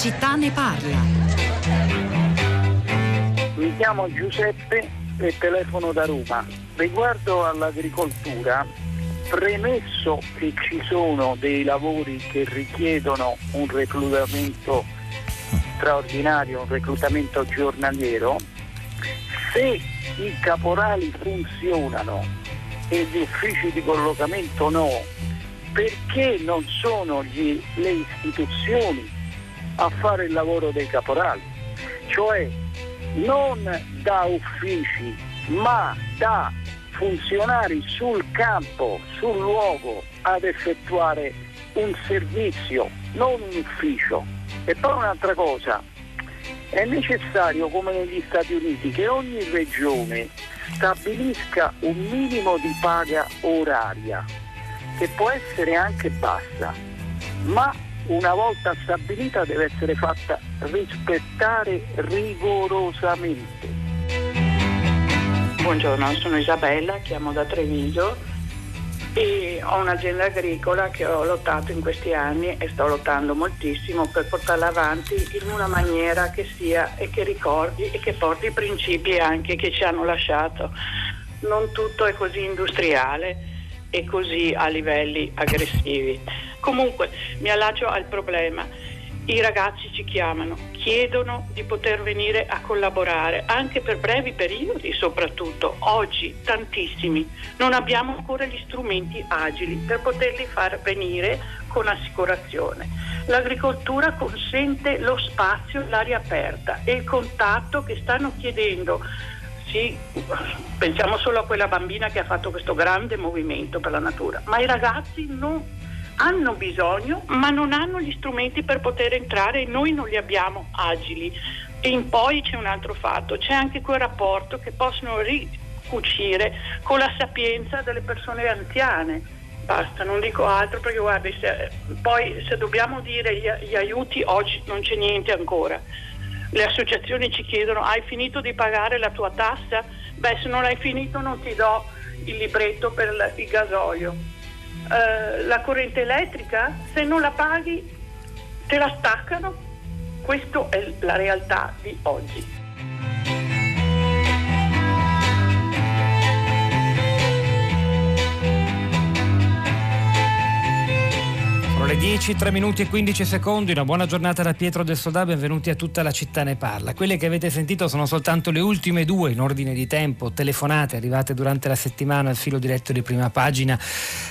città ne parla. Mi chiamo Giuseppe e telefono da Roma. Riguardo all'agricoltura, premesso che ci sono dei lavori che richiedono un reclutamento straordinario, un reclutamento giornaliero, se i caporali funzionano e gli uffici di collocamento no, perché non sono gli, le istituzioni a fare il lavoro dei caporali? Cioè non da uffici ma da funzionari sul campo, sul luogo ad effettuare un servizio, non un ufficio. E poi un'altra cosa, è necessario, come negli Stati Uniti, che ogni regione stabilisca un minimo di paga oraria, che può essere anche bassa, ma una volta stabilita deve essere fatta rispettare rigorosamente. Buongiorno, sono Isabella, chiamo da Treviso e ho un'azienda agricola che ho lottato in questi anni e sto lottando moltissimo per portarla avanti in una maniera che sia e che ricordi e che porti i principi anche che ci hanno lasciato. Non tutto è così industriale e così a livelli aggressivi. Comunque mi allaccio al problema i ragazzi ci chiamano, chiedono di poter venire a collaborare, anche per brevi periodi soprattutto. Oggi tantissimi non abbiamo ancora gli strumenti agili per poterli far venire con assicurazione. L'agricoltura consente lo spazio, l'aria aperta e il contatto che stanno chiedendo sì, pensiamo solo a quella bambina che ha fatto questo grande movimento per la natura, ma i ragazzi non hanno bisogno ma non hanno gli strumenti per poter entrare e noi non li abbiamo agili. E in poi c'è un altro fatto, c'è anche quel rapporto che possono ricucire con la sapienza delle persone anziane. Basta, non dico altro perché guardi, se, poi se dobbiamo dire gli, gli aiuti oggi non c'è niente ancora. Le associazioni ci chiedono hai finito di pagare la tua tassa? Beh, se non l'hai finito non ti do il libretto per il gasolio eh, la corrente elettrica, se non la paghi te la staccano. Questa è la realtà di oggi. Le 10, 3 minuti e 15 secondi, una buona giornata da Pietro del Sodà, benvenuti a tutta la città ne parla. Quelle che avete sentito sono soltanto le ultime due in ordine di tempo, telefonate arrivate durante la settimana al filo diretto di prima pagina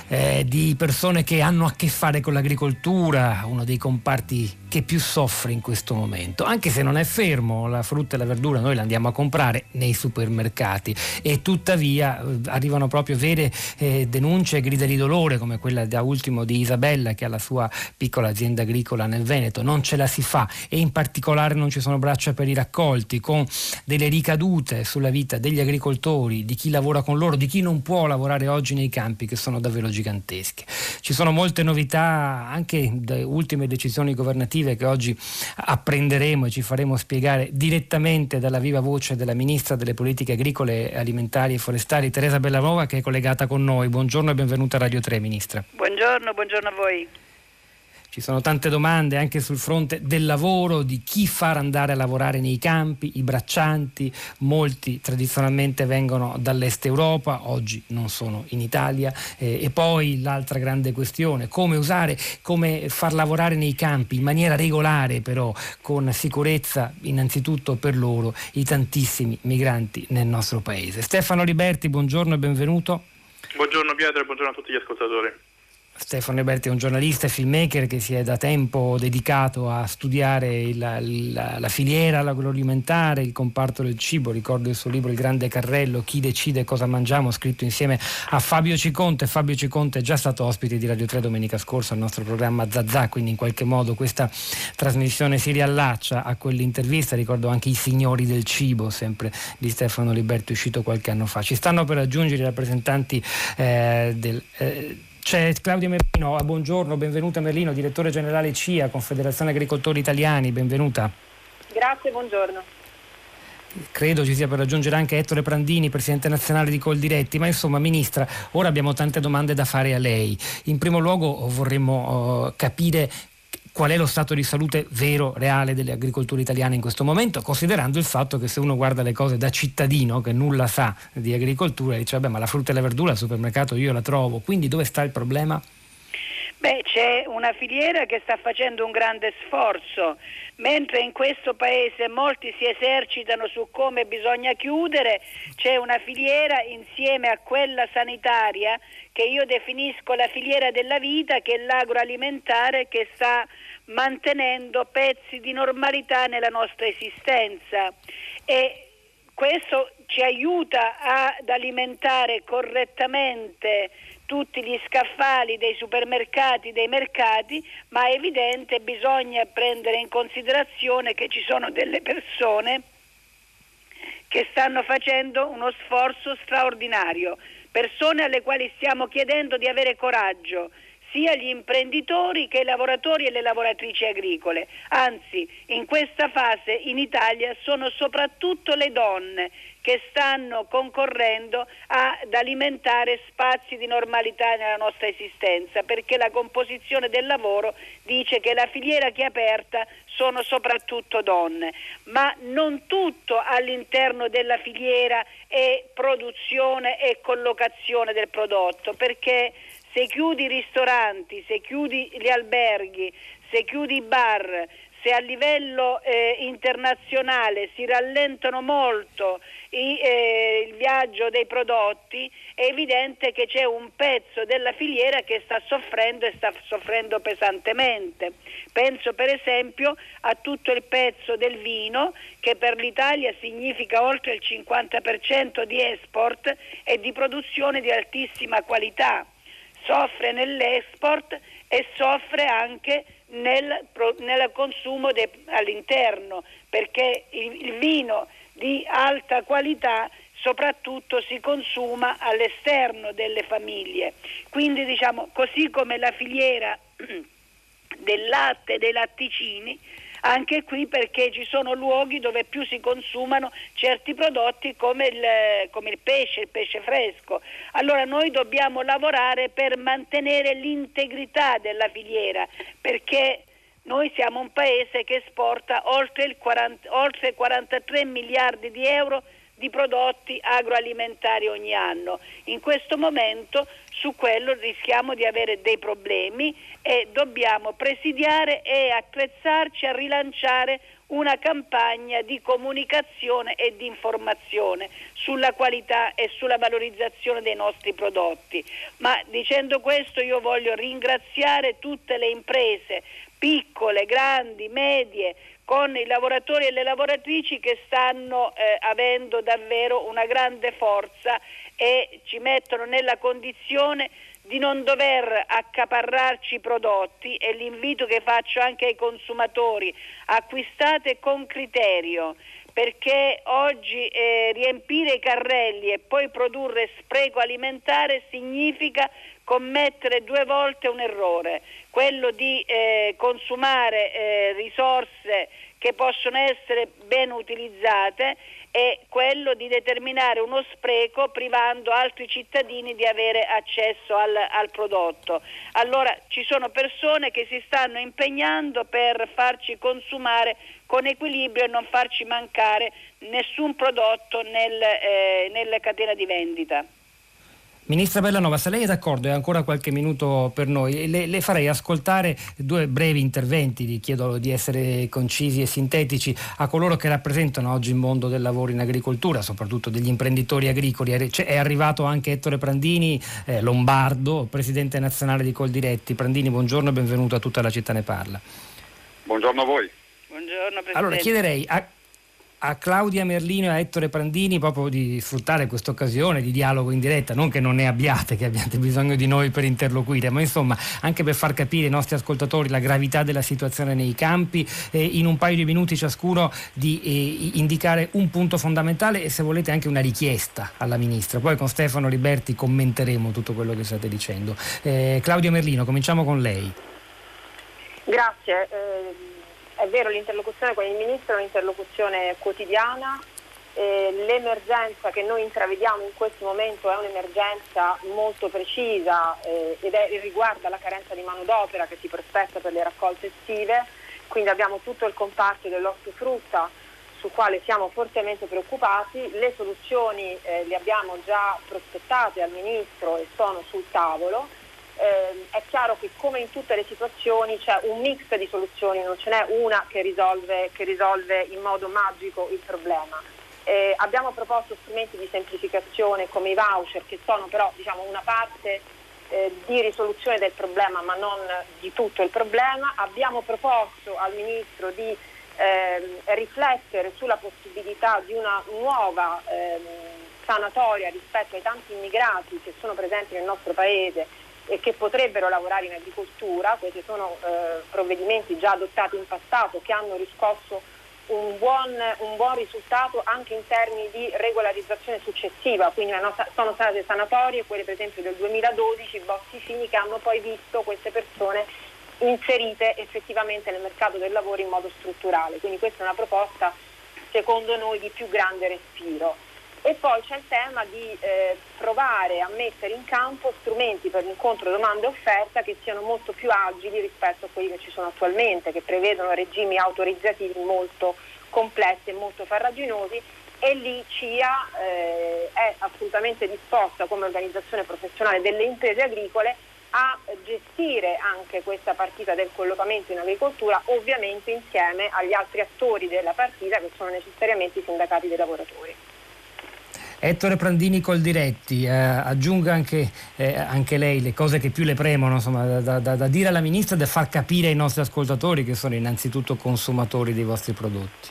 eh, di persone che hanno a che fare con l'agricoltura, uno dei comparti che più soffre in questo momento, anche se non è fermo, la frutta e la verdura noi la andiamo a comprare nei supermercati. E tuttavia eh, arrivano proprio vere eh, denunce e grida di dolore come quella da ultimo di Isabella che ha la sua piccola azienda agricola nel Veneto, non ce la si fa e in particolare non ci sono braccia per i raccolti con delle ricadute sulla vita degli agricoltori, di chi lavora con loro, di chi non può lavorare oggi nei campi che sono davvero gigantesche. Ci sono molte novità anche da ultime decisioni governative che oggi apprenderemo e ci faremo spiegare direttamente dalla viva voce della Ministra delle Politiche Agricole, Alimentari e Forestali, Teresa Bellanova, che è collegata con noi. Buongiorno e benvenuta a Radio 3, Ministra. Buongiorno, buongiorno a voi. Ci sono tante domande anche sul fronte del lavoro, di chi far andare a lavorare nei campi, i braccianti, molti tradizionalmente vengono dall'est Europa, oggi non sono in Italia eh, e poi l'altra grande questione, come usare, come far lavorare nei campi in maniera regolare però con sicurezza innanzitutto per loro i tantissimi migranti nel nostro paese. Stefano Liberti, buongiorno e benvenuto. Buongiorno Pietro e buongiorno a tutti gli ascoltatori. Stefano Neberti è un giornalista e filmmaker che si è da tempo dedicato a studiare la, la, la, filiera agroalimentare, il comparto del cibo. Ricordo il suo libro Il grande carrello, Chi decide cosa mangiamo, scritto insieme a Fabio Ciconte. Fabio Ciconte è già stato ospite di Radio 3 domenica scorsa al nostro programma Zazà, quindi in qualche modo questa trasmissione si riallaccia a quell'intervista. Ricordo anche I signori del cibo, sempre di Stefano Liberti, uscito qualche anno fa. Ci stanno per aggiungere i rappresentanti eh, del... Eh, c'è Claudio Merlino, ah, buongiorno, benvenuta Merlino, direttore generale CIA, Confederazione Agricoltori Italiani, benvenuta. Grazie, buongiorno. Credo ci sia per raggiungere anche Ettore Prandini, presidente nazionale di Coldiretti, ma insomma Ministra, ora abbiamo tante domande da fare a lei. In primo luogo vorremmo uh, capire qual è lo stato di salute vero, reale delle agricolture italiane in questo momento, considerando il fatto che se uno guarda le cose da cittadino che nulla sa di agricoltura, dice vabbè ma la frutta e la verdura al supermercato io la trovo, quindi dove sta il problema? Beh, c'è una filiera che sta facendo un grande sforzo, mentre in questo paese molti si esercitano su come bisogna chiudere, c'è una filiera insieme a quella sanitaria che io definisco la filiera della vita, che è l'agroalimentare che sta mantenendo pezzi di normalità nella nostra esistenza. E questo ci aiuta ad alimentare correttamente tutti gli scaffali dei supermercati, dei mercati, ma è evidente bisogna prendere in considerazione che ci sono delle persone che stanno facendo uno sforzo straordinario, persone alle quali stiamo chiedendo di avere coraggio, sia gli imprenditori che i lavoratori e le lavoratrici agricole. Anzi, in questa fase in Italia sono soprattutto le donne che stanno concorrendo ad alimentare spazi di normalità nella nostra esistenza, perché la composizione del lavoro dice che la filiera che è aperta sono soprattutto donne, ma non tutto all'interno della filiera è produzione e collocazione del prodotto, perché se chiudi i ristoranti, se chiudi gli alberghi, se chiudi i bar, se a livello eh, internazionale si rallentano molto i, eh, il viaggio dei prodotti, è evidente che c'è un pezzo della filiera che sta soffrendo e sta soffrendo pesantemente. Penso per esempio a tutto il pezzo del vino che per l'Italia significa oltre il 50% di export e di produzione di altissima qualità. Soffre nell'export e soffre anche nel, nel consumo de, all'interno, perché il, il vino di alta qualità soprattutto si consuma all'esterno delle famiglie. Quindi diciamo così come la filiera del latte e dei latticini anche qui perché ci sono luoghi dove più si consumano certi prodotti come il, come il pesce, il pesce fresco. Allora noi dobbiamo lavorare per mantenere l'integrità della filiera perché noi siamo un paese che esporta oltre, 40, oltre 43 miliardi di euro di prodotti agroalimentari ogni anno. In questo momento su quello rischiamo di avere dei problemi e dobbiamo presidiare e attrezzarci a rilanciare una campagna di comunicazione e di informazione sulla qualità e sulla valorizzazione dei nostri prodotti. Ma dicendo questo io voglio ringraziare tutte le imprese, piccole, grandi, medie, con i lavoratori e le lavoratrici che stanno eh, avendo davvero una grande forza e ci mettono nella condizione di non dover accaparrarci i prodotti e l'invito che faccio anche ai consumatori, acquistate con criterio perché oggi eh, riempire i carrelli e poi produrre spreco alimentare significa commettere due volte un errore, quello di eh, consumare eh, risorse che possono essere ben utilizzate e quello di determinare uno spreco privando altri cittadini di avere accesso al, al, prodotto. Allora ci sono persone che si stanno impegnando per farci consumare con equilibrio e non farci mancare nessun prodotto nel, eh, nella catena di vendita. Ministra Bellanova, se lei è d'accordo e ha ancora qualche minuto per noi, le, le, farei ascoltare due brevi interventi, vi chiedo di essere concisi e sintetici, a coloro che rappresentano oggi il mondo del lavoro in agricoltura, soprattutto degli imprenditori agricoli. È arrivato anche Ettore Prandini, eh, lombardo, presidente nazionale di Coldiretti. Prandini, buongiorno e benvenuto a tutta la città ne parla. Buongiorno a voi. Buongiorno Presidente. Allora chiederei a, a Claudia Merlino e a Ettore Prandini proprio di sfruttare questa occasione di dialogo in diretta, non che non ne abbiate, che abbiate bisogno di noi per interloquire, ma insomma anche per far capire ai nostri ascoltatori la gravità della situazione nei campi, eh, in un paio di minuti ciascuno di eh, indicare un punto fondamentale e se volete anche una richiesta alla Ministra. Poi con Stefano Liberti commenteremo tutto quello che state dicendo. Eh, Claudia Merlino, cominciamo con lei. Grazie. È vero, l'interlocuzione con il Ministro è un'interlocuzione quotidiana Eh, l'emergenza che noi intravediamo in questo momento è un'emergenza molto precisa eh, ed è, riguarda la carenza di manodopera che si prospetta per le raccolte estive, quindi abbiamo tutto il comparto dell'ortofrutta su quale siamo fortemente preoccupati, le soluzioni eh, le abbiamo già prospettate al Ministro e sono sul tavolo. Eh, è chiaro che come in tutte le situazioni c'è un mix di soluzioni, non ce n'è una che risolve, che risolve in modo magico il problema. Eh, abbiamo proposto strumenti di semplificazione come i voucher che sono però diciamo, una parte eh, di risoluzione del problema ma non di tutto il problema. Abbiamo proposto al Ministro di ehm, riflettere sulla possibilità di una nuova ehm, sanatoria rispetto ai tanti immigrati che sono presenti nel nostro Paese e che potrebbero lavorare in agricoltura. Questi sono eh, provvedimenti già adottati in passato che hanno riscosso un buon, un buon, risultato anche in termini di regolarizzazione successiva, quindi sono state sanatorie, quelle per esempio del 2012, Bossi Fini, che hanno poi visto queste persone inserite effettivamente nel mercato del lavoro in modo strutturale. Quindi questa è una proposta secondo noi di più grande respiro. E poi c'è il tema di eh, provare a mettere in campo strumenti per l'incontro domanda e offerta che siano molto più agili rispetto a quelli che ci sono attualmente, che prevedono regimi autorizzativi molto complessi e molto farraginosi e lì CIA eh, è assolutamente disposta come organizzazione professionale delle imprese agricole a gestire anche questa partita del collocamento in agricoltura, ovviamente insieme agli altri attori della partita che sono necessariamente i sindacati dei lavoratori. Ettore Prandini Coldiretti, eh, aggiunga anche, eh, anche, lei le cose che più le premono insomma, da, da, da, dire alla Ministra e da far capire ai nostri ascoltatori che sono innanzitutto consumatori dei vostri prodotti.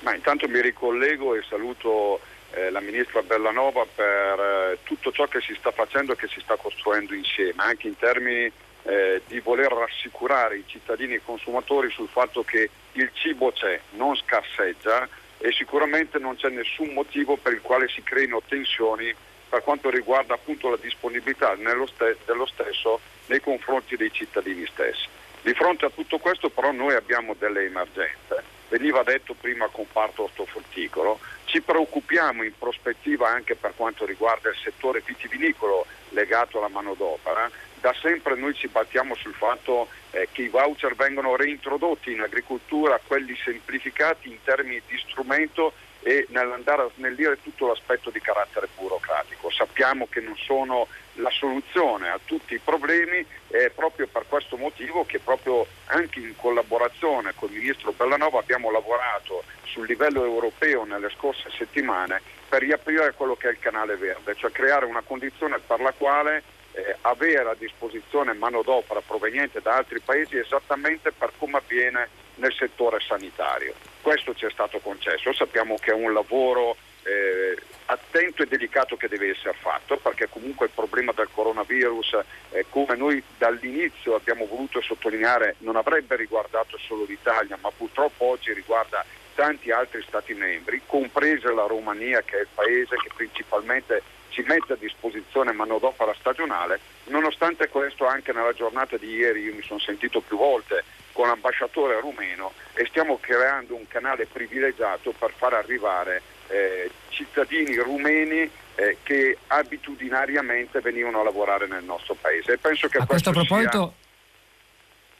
Ma intanto mi ricollego e saluto eh, la ministra Bellanova per eh, tutto ciò che si sta facendo e che si sta costruendo insieme, anche in termini eh, di voler rassicurare i cittadini e i consumatori sul fatto che il cibo c'è, non scarseggia e sicuramente non c'è nessun motivo per il quale si creino tensioni per quanto riguarda appunto la disponibilità st- dello stesso nei confronti dei cittadini stessi. Di fronte a tutto questo però noi abbiamo delle emergenze veniva detto prima comparto ortofrutticolo, ci preoccupiamo in prospettiva anche per quanto riguarda il settore vitivinicolo legato alla manodopera. Da sempre noi ci battiamo sul fatto eh, che i voucher vengano reintrodotti in agricoltura, quelli semplificati in termini di strumento e nell'andare a snellire tutto l'aspetto di carattere burocratico. Sappiamo che non sono la soluzione a tutti i problemi è proprio per questo motivo che proprio anche in collaborazione con il Ministro Bellanova abbiamo lavorato sul livello europeo nelle scorse settimane per riaprire quello che è il canale verde, cioè creare una condizione per la quale eh, avere a disposizione manodopera proveniente da altri paesi esattamente per come avviene nel settore sanitario. Questo ci è stato concesso, sappiamo che è un lavoro eh, attento e delicato che deve essere fatto perché comunque il problema del coronavirus eh, come noi dall'inizio abbiamo voluto sottolineare non avrebbe riguardato solo l'Italia ma purtroppo oggi riguarda tanti altri Stati membri, compresa la Romania che è il paese che principalmente ci mette a disposizione manodopera stagionale, nonostante questo anche nella giornata di ieri io mi sono sentito più volte con l'ambasciatore rumeno e stiamo creando un canale privilegiato per far arrivare eh, cittadini rumeni eh, che abitudinariamente venivano a lavorare nel nostro paese. Penso che a questo proposito... Sia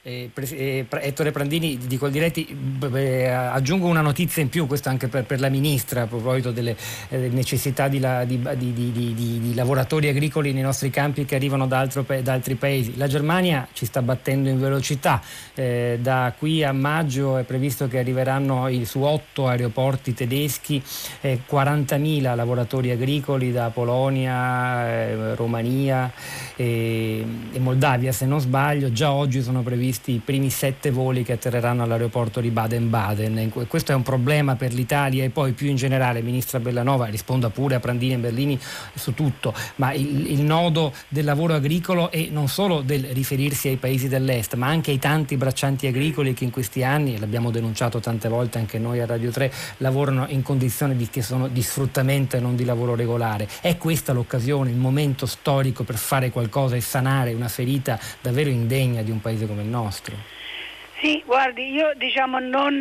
eh, eh, Ettore Prandini di Coldiretti eh, aggiungo una notizia in più, questo anche per, per la Ministra a proposito delle eh, necessità di, la, di, di, di, lavoratori agricoli nei nostri campi che arrivano da, altro, da, altri paesi. La Germania ci sta battendo in velocità, eh, da qui a maggio è previsto che arriveranno su otto aeroporti tedeschi 40.000 eh, lavoratori agricoli da Polonia, Romania e Moldavia se non sbaglio, già oggi sono previsti previsti i primi sette voli che atterreranno all'aeroporto di Baden-Baden. Questo è un problema per l'Italia e poi più in generale, Ministra Bellanova, risponda pure a Prandini e Berlini su tutto, ma il, il nodo del lavoro agricolo e non solo del riferirsi ai paesi dell'est, ma anche ai tanti braccianti agricoli che in questi anni, e l'abbiamo denunciato tante volte anche noi a Radio 3, lavorano in condizioni di, che sono di sfruttamento e non di lavoro regolare. È questa l'occasione, il momento storico per fare qualcosa e sanare una ferita davvero indegna di un paese come il nostro? Sì, guardi, io diciamo non,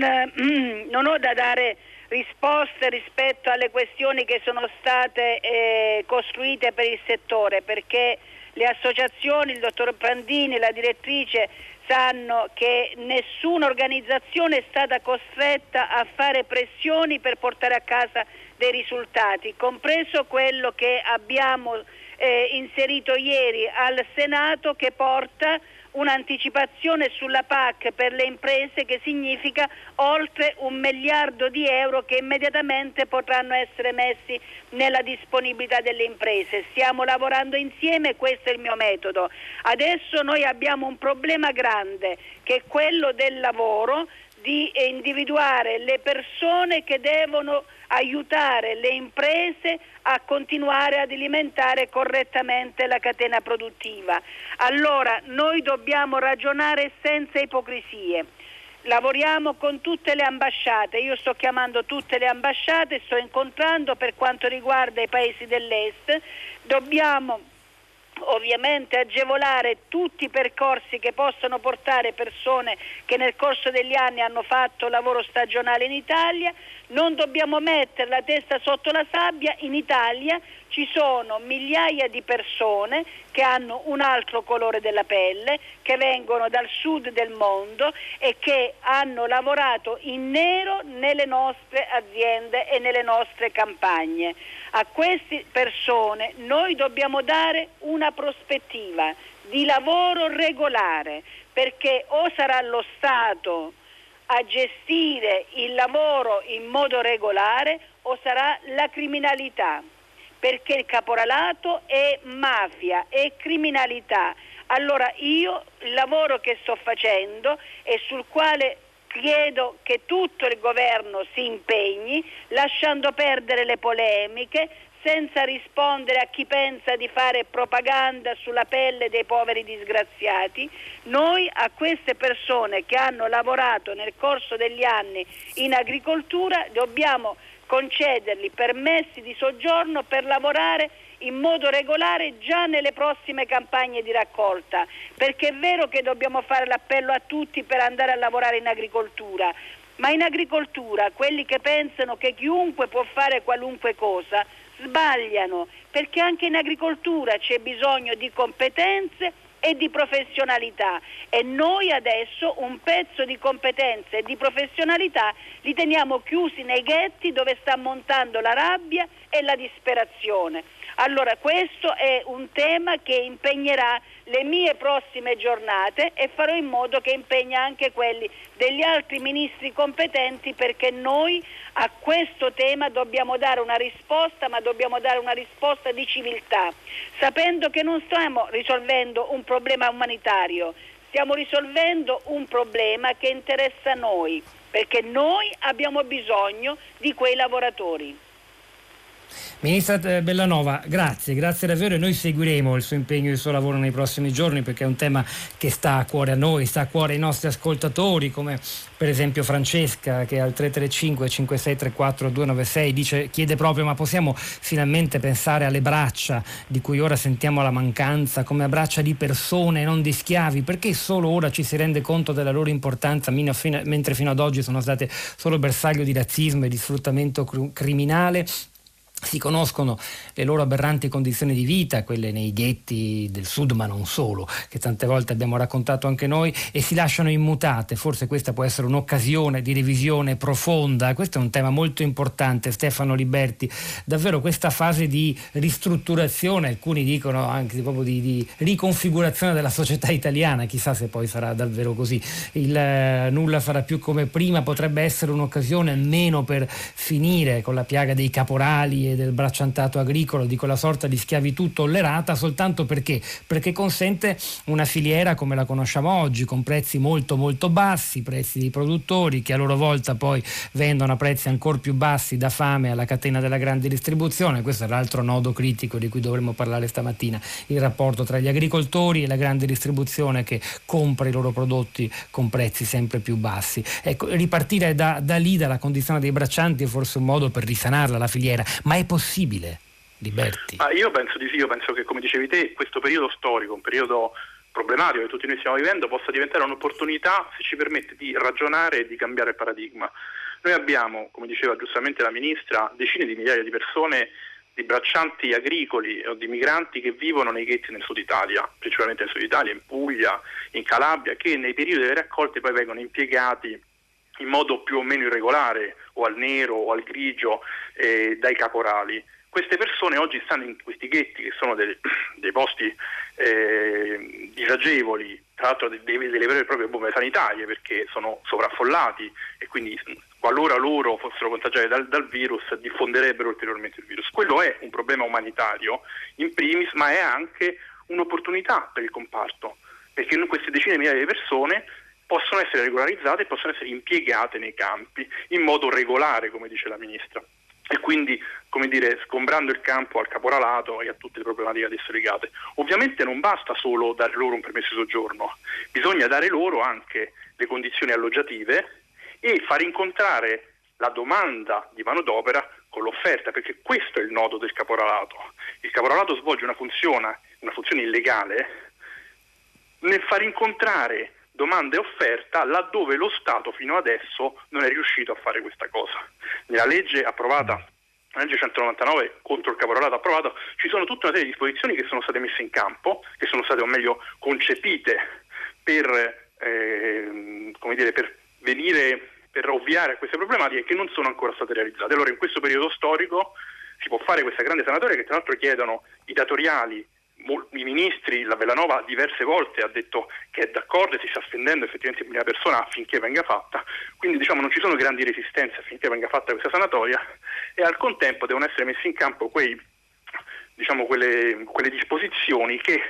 non ho da dare risposte rispetto alle questioni che sono state eh, costruite per il settore, perché le associazioni, il dottor Prandini, la direttrice sanno che nessuna organizzazione è stata costretta a fare pressioni per portare a casa dei risultati, compreso quello che abbiamo eh, inserito ieri al Senato che porta un'anticipazione sulla PAC per le imprese che significa oltre un miliardo di euro che immediatamente potranno essere messi nella disponibilità delle imprese. Stiamo lavorando insieme, questo è il mio metodo. Adesso noi abbiamo un problema grande che è quello del lavoro, di individuare le persone che devono aiutare le imprese a continuare ad alimentare correttamente la catena produttiva. Allora noi dobbiamo ragionare senza ipocrisie. Lavoriamo con tutte le ambasciate, io sto chiamando tutte le ambasciate, sto incontrando per quanto riguarda i paesi dell'Est, dobbiamo ovviamente agevolare tutti i percorsi che possono portare persone che nel corso degli anni hanno fatto lavoro stagionale in Italia, non dobbiamo mettere la testa sotto la sabbia, in Italia ci sono migliaia di persone che hanno un altro colore della pelle, che vengono dal sud del mondo e che hanno lavorato in nero nelle nostre aziende e nelle nostre campagne. A queste persone noi dobbiamo dare una prospettiva di lavoro regolare perché o sarà lo Stato a gestire il lavoro in modo regolare o sarà la criminalità, perché il caporalato è mafia, è criminalità. Allora io il lavoro che sto facendo e sul quale chiedo che tutto il governo si impegni, lasciando perdere le polemiche, senza rispondere a chi pensa di fare propaganda sulla pelle dei poveri disgraziati, noi a queste persone che hanno lavorato nel corso degli anni in agricoltura dobbiamo concedergli permessi di soggiorno per lavorare in modo regolare già nelle prossime campagne di raccolta, perché è vero che dobbiamo fare l'appello a tutti per andare a lavorare in agricoltura, ma in agricoltura quelli che pensano che chiunque può fare qualunque cosa sbagliano, perché anche in agricoltura c'è bisogno di competenze e di professionalità e noi adesso un pezzo di competenze e di professionalità li teniamo chiusi nei ghetti dove sta montando la rabbia e la disperazione. Allora questo è un tema che impegnerà le mie prossime giornate e farò in modo che impegna anche quelli degli altri ministri competenti perché noi a questo tema dobbiamo dare una risposta, ma dobbiamo dare una risposta di civiltà, sapendo che non stiamo risolvendo un problema umanitario, stiamo risolvendo un problema che interessa noi, perché noi abbiamo bisogno di quei lavoratori. Ministra eh, Bellanova, grazie, grazie davvero e noi seguiremo il suo impegno e il suo lavoro nei prossimi giorni perché è un tema che sta a cuore a noi, sta a cuore ai nostri ascoltatori come per esempio Francesca che al 335 5634 296 dice, chiede proprio ma possiamo finalmente pensare alle braccia di cui ora sentiamo la mancanza come a braccia di persone non di schiavi? Perché solo ora ci si rende conto della loro importanza mentre fino ad oggi sono state solo bersaglio di razzismo e di sfruttamento criminale si conoscono le loro aberranti condizioni di vita, quelle nei ghetti del sud, ma non solo, che tante volte abbiamo raccontato anche noi, e si lasciano immutate. Forse questa può essere un'occasione di revisione profonda. Questo è un tema molto importante, Stefano Liberti. Davvero questa fase di ristrutturazione, alcuni dicono anche proprio di, di riconfigurazione della società italiana, chissà se poi sarà davvero così. Il eh, nulla sarà più come prima, potrebbe essere un'occasione almeno per finire con la piaga dei caporali e del bracciantato agricolo, di quella sorta di schiavitù tollerata soltanto perché? Perché consente una filiera come la conosciamo oggi, con prezzi molto molto bassi, prezzi dei produttori che a loro volta poi vendono a prezzi ancora più bassi da fame alla catena della grande distribuzione. Questo è l'altro nodo critico di cui dovremmo parlare stamattina, il rapporto tra gli agricoltori e la grande distribuzione che compra i loro prodotti con prezzi sempre più bassi. Ecco, ripartire da, da lì, dalla condizione dei braccianti, è forse un modo per risanarla la filiera, ma è possibile, Liberti? Ah, io penso di sì, io penso che come dicevi te questo periodo storico, un periodo problematico che tutti noi stiamo vivendo, possa diventare un'opportunità se ci permette di ragionare e di cambiare paradigma. Noi abbiamo, come diceva giustamente la Ministra, decine di migliaia di persone di braccianti agricoli o di migranti che vivono nei ghetti nel sud Italia, principalmente nel sud Italia, in Puglia, in Calabria, che nei periodi delle raccolte poi vengono impiegati in modo più o meno irregolare o al nero o al grigio eh, dai caporali. Queste persone oggi stanno in questi ghetti che sono dei, dei posti eh, disagevoli, tra l'altro delle, delle vere e proprie bombe sanitarie perché sono sovraffollati e quindi qualora loro fossero contagiati dal, dal, virus diffonderebbero ulteriormente il virus. Quello è un problema umanitario in primis, ma è anche un'opportunità per il comparto, perché queste decine di migliaia di persone possono essere regolarizzate e possono essere impiegate nei campi in modo regolare, come dice la Ministra e quindi come dire, sgombrando il campo al caporalato e a tutte le problematiche ad esso legate. Ovviamente non basta solo dare loro un permesso di soggiorno, bisogna dare loro anche le condizioni alloggiative e far incontrare la domanda di manodopera con l'offerta, perché questo è il nodo del caporalato. Il caporalato svolge una funzione, una funzione illegale nel far incontrare domanda e offerta laddove lo Stato fino adesso non è riuscito a fare questa cosa. Nella legge approvata la legge 199 contro il caporalato approvata, ci sono tutta una serie di disposizioni che sono state messe in campo, che sono state o meglio concepite per, eh, dire, per venire per ovviare a queste problematiche che non sono ancora state realizzate. Allora in questo periodo storico si può fare questa grande sanatoria che tra l'altro chiedono i datoriali i ministri, la Velanova diverse volte ha detto che è d'accordo e si sta spendendo effettivamente in prima persona affinché venga fatta, quindi diciamo non ci sono grandi resistenze affinché venga fatta questa sanatoria e al contempo devono essere messi in campo quei, diciamo, quelle, quelle disposizioni che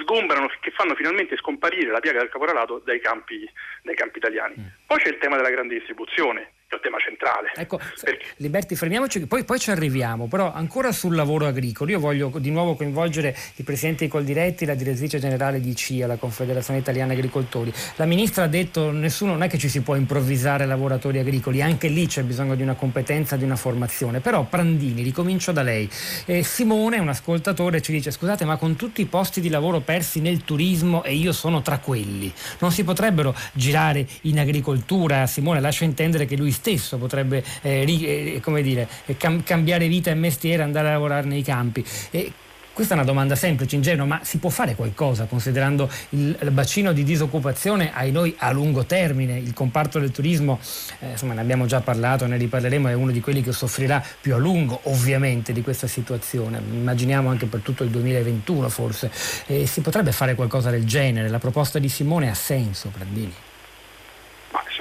sgombrano, che fanno finalmente scomparire la piaga del caporalato dai campi, dai campi italiani. Mm. Poi c'è il tema della grande distribuzione è un tema centrale. Ecco, Perché... Liberti, fermiamoci, poi, poi, ci arriviamo, però ancora sul lavoro agricolo. Io voglio di nuovo coinvolgere il Presidente di Coldiretti, la Direttrice Generale di CIA, la Confederazione Italiana Agricoltori. La Ministra ha detto nessuno, non è che ci si può improvvisare lavoratori agricoli, anche lì c'è bisogno di una competenza, di una formazione. Però Prandini, ricomincio da lei. Eh, Simone, un ascoltatore, ci dice scusate ma con tutti i posti di lavoro persi nel turismo e io sono tra quelli, non si potrebbero girare in agricoltura? Simone lascia intendere che lui stesso potrebbe eh, ri, eh, dire, eh, cam- cambiare vita e mestiere, andare a lavorare nei campi. E questa è una domanda semplice, ingenua, ma si può fare qualcosa considerando il, il, bacino di disoccupazione ai noi a lungo termine? Il comparto del turismo, eh, insomma ne abbiamo già parlato, ne riparleremo, è uno di quelli che soffrirà più a lungo ovviamente di questa situazione. Immaginiamo anche per tutto il 2021 forse. Eh, si potrebbe fare qualcosa del genere? La proposta di Simone ha senso, Brandini?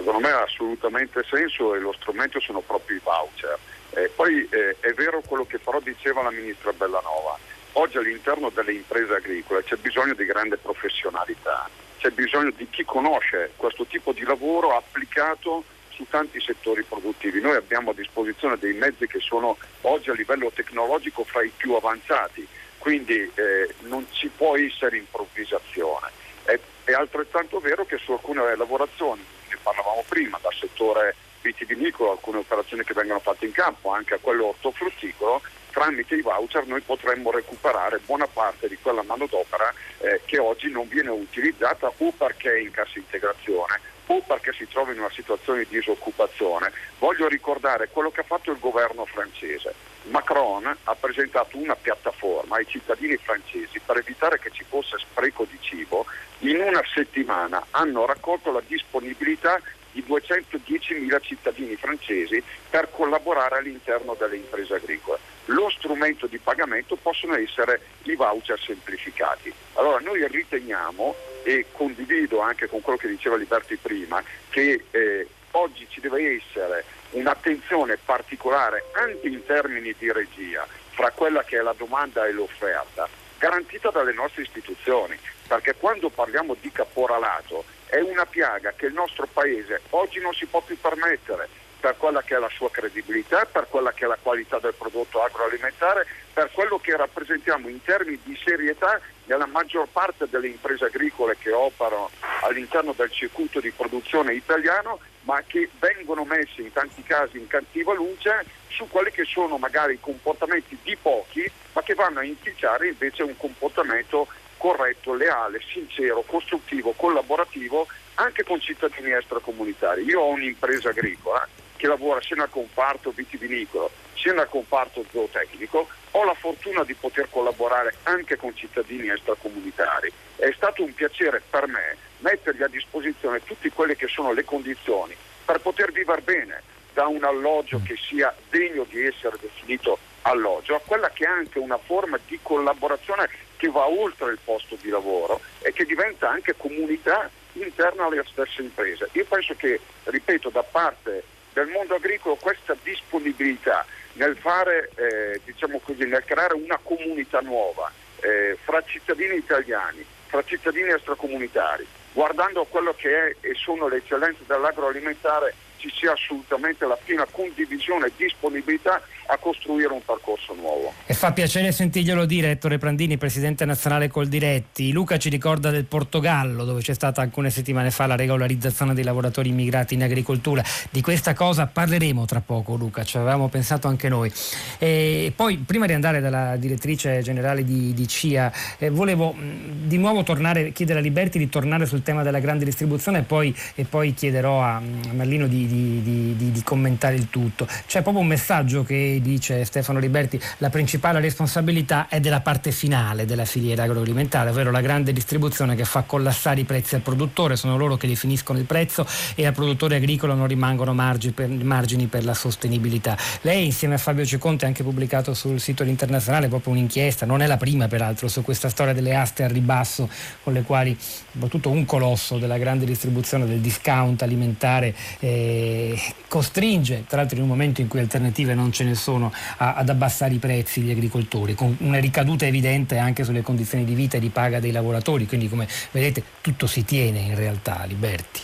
Secondo me ha assolutamente senso e lo strumento sono proprio i voucher. Eh, poi eh, è vero quello che però diceva la ministra Bellanova, oggi all'interno delle imprese agricole c'è bisogno di grande professionalità, c'è bisogno di chi conosce questo tipo di lavoro applicato su tanti settori produttivi. Noi abbiamo a disposizione dei mezzi che sono oggi a livello tecnologico fra i più avanzati, quindi eh, non ci può essere improvvisazione. È, è altrettanto vero che su alcune lavorazioni parlavamo prima, dal settore vitivinicolo, alcune operazioni che vengono fatte in campo, anche a quello ortofrutticolo, tramite i voucher noi potremmo recuperare buona parte di quella manodopera eh, che oggi non viene utilizzata o perché è in cassa integrazione o perché si trova in una situazione di disoccupazione. Voglio ricordare quello che ha fatto il governo francese. Macron ha presentato una piattaforma ai cittadini francesi per evitare che ci fosse spreco di cibo. In una settimana hanno raccolto la disponibilità di 210.000 cittadini francesi per collaborare all'interno delle imprese agricole. Lo strumento di pagamento possono essere i voucher semplificati. Allora noi riteniamo e condivido anche con quello che diceva Liberti prima che eh, oggi ci deve essere un'attenzione particolare anche in termini di regia fra quella che è la domanda e l'offerta garantita dalle nostre istituzioni, perché quando parliamo di caporalato è una piaga che il nostro Paese oggi non si può più permettere per quella che è la sua credibilità, per quella che è la qualità del prodotto agroalimentare, per quello che rappresentiamo in termini di serietà nella maggior parte delle imprese agricole che operano all'interno del circuito di produzione italiano, ma che vengono messe in tanti casi in cattiva luce su quelli che sono magari comportamenti di pochi, ma che vanno a inficiare invece un comportamento corretto, leale, sincero, costruttivo, collaborativo anche con cittadini extracomunitari. Io ho un'impresa agricola che lavora sia nel comparto vitivinicolo sia nel comparto zootecnico, ho la fortuna di poter collaborare anche con cittadini extracomunitari. È stato un piacere per me mettergli a disposizione tutte quelle che sono le condizioni per poter vivere bene da un alloggio che sia degno di essere definito alloggio a quella che è anche una forma di collaborazione che va oltre il posto di lavoro e che diventa anche comunità interna alle stesse imprese. Io penso che, ripeto, da parte del mondo agricolo questa disponibilità nel fare, eh, diciamo così, nel creare una comunità nuova eh, fra cittadini italiani, fra cittadini extracomunitari, guardando quello che è e sono le eccellenze dell'agroalimentare ci sia assolutamente la piena condivisione e disponibilità a costruire un percorso nuovo. E fa piacere sentirglielo dire Ettore Prandini, presidente nazionale Coldiretti. Luca ci ricorda del Portogallo, dove c'è stata alcune settimane fa la regolarizzazione dei lavoratori immigrati in agricoltura. Di questa cosa parleremo tra poco, Luca, ci avevamo pensato anche noi. E poi, prima di andare dalla direttrice generale di, di CIA, eh, volevo mh, di nuovo tornare, chiedere a Liberti di tornare sul tema della grande distribuzione e poi, e poi chiederò a, a Merlino di, di, di, commentare il tutto. C'è proprio un messaggio che dice Stefano Liberti, la principale responsabilità è della parte finale della filiera agroalimentare, ovvero la grande distribuzione che fa collassare i prezzi al produttore, sono loro che definiscono il prezzo e al produttore agricolo non rimangono margini per, margini per la sostenibilità. Lei insieme a Fabio Ceconte ha anche pubblicato sul sito internazionale proprio un'inchiesta, non è la prima peraltro, su questa storia delle aste al ribasso con le quali soprattutto un colosso della grande distribuzione del discount alimentare eh, costringe, tra l'altro in un momento in cui alternative non ce ne sono, a, ad abbassare i prezzi degli agricoltori, con una ricaduta evidente anche sulle condizioni di vita e di paga dei lavoratori, quindi come vedete tutto si tiene in realtà, Liberti.